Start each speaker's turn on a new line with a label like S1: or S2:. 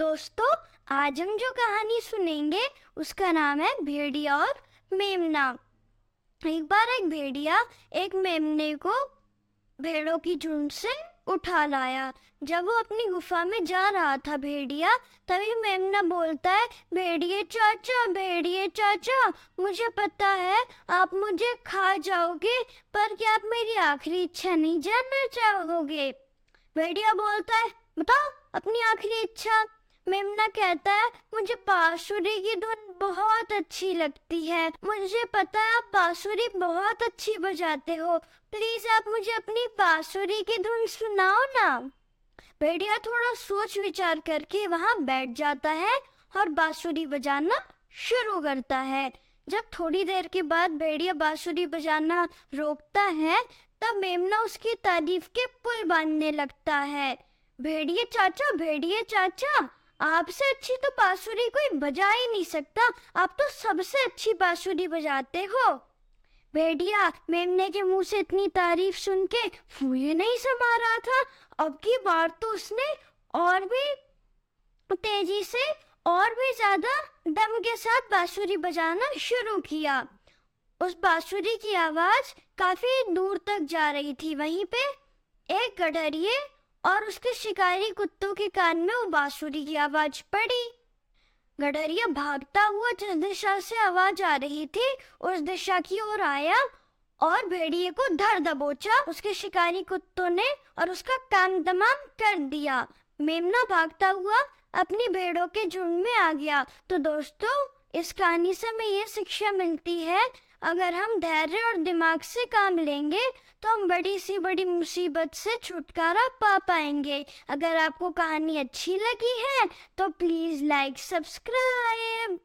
S1: दोस्तों, आज हम जो कहानी सुनेंगे, उसका नाम है भेड़िया और मेमना। एक बार एक भेड़िया एक मेमने को भेड़ों की झुंड से उठा लाया। जब वो अपनी गुफा में जा रहा था भेड़िया, तभी मेमना बोलता है, भेड़िए चाचा भेड़िए चाचा, मुझे पता है आप मुझे खा जाओगे, पर क्या आप मेरी आखिरी इच्छा नहीं जानना चाहोगे? भेड़िया बोलता है, बताओ, अपनी आखिरी इच्छा मेमना कहता है, मुझे बांसुरी की धुन बहुत अच्छी लगती है। मुझे पता है आप बांसुरी बहुत अच्छी बजाते हो। प्लीज़ आप मुझे अपनी बांसुरी की धुन सुनाओ ना। भेड़िया थोड़ा सोच विचार करके वहाँ बैठ जाता है और बांसुरी बजाना शुरू करता है। जब थोड़ी देर के बाद भेड़िया बांसुरी बजाना रोकता है, तब मेमना उसकी तारीफ़ के पुल बांधने लगता है। भेड़िए चाचा भेड़िए चाचा आपसे अच्छी तो बांसुरी कोई बजा ही नहीं सकता। आप तो सबसे अच्छी बांसुरी बजाते हो। भेड़िया, मेमने के मुँह से इतनी तारीफ़ सुन के फूले नहीं समा रहा था। अब की बार तो उसने और भी तेज़ी से और भी ज़्यादा दम के साथ बांसुरी बजाना शुरू किया। उस बांसुरी की आवाज़ काफ़ी दूर तक जा रही थी। वहीं पे एक गडरिए और उसके शिकारी कुत्तों के कान में वो बांसुरी की आवाज़ पड़ी। गडरिया भागता हुआ जिस दिशा से आवाज़ आ रही थी, उस दिशा की ओर आया और भेड़िए को धर दबोचा। उसके शिकारी कुत्तों ने और उसका काम तमाम कर दिया। मेमना भागता हुआ अपनी भेड़ों के झुंड में आ गया। तो दोस्तों, इस कहानी से हमें ये शिक्षा मिलती है अगर हम धैर्य और दिमाग से काम लेंगे तो हम बड़ी सी बड़ी मुसीबत से छुटकारा पा पाएँगे। अगर आपको कहानी अच्छी लगी है तो प्लीज़ लाइक सब्सक्राइब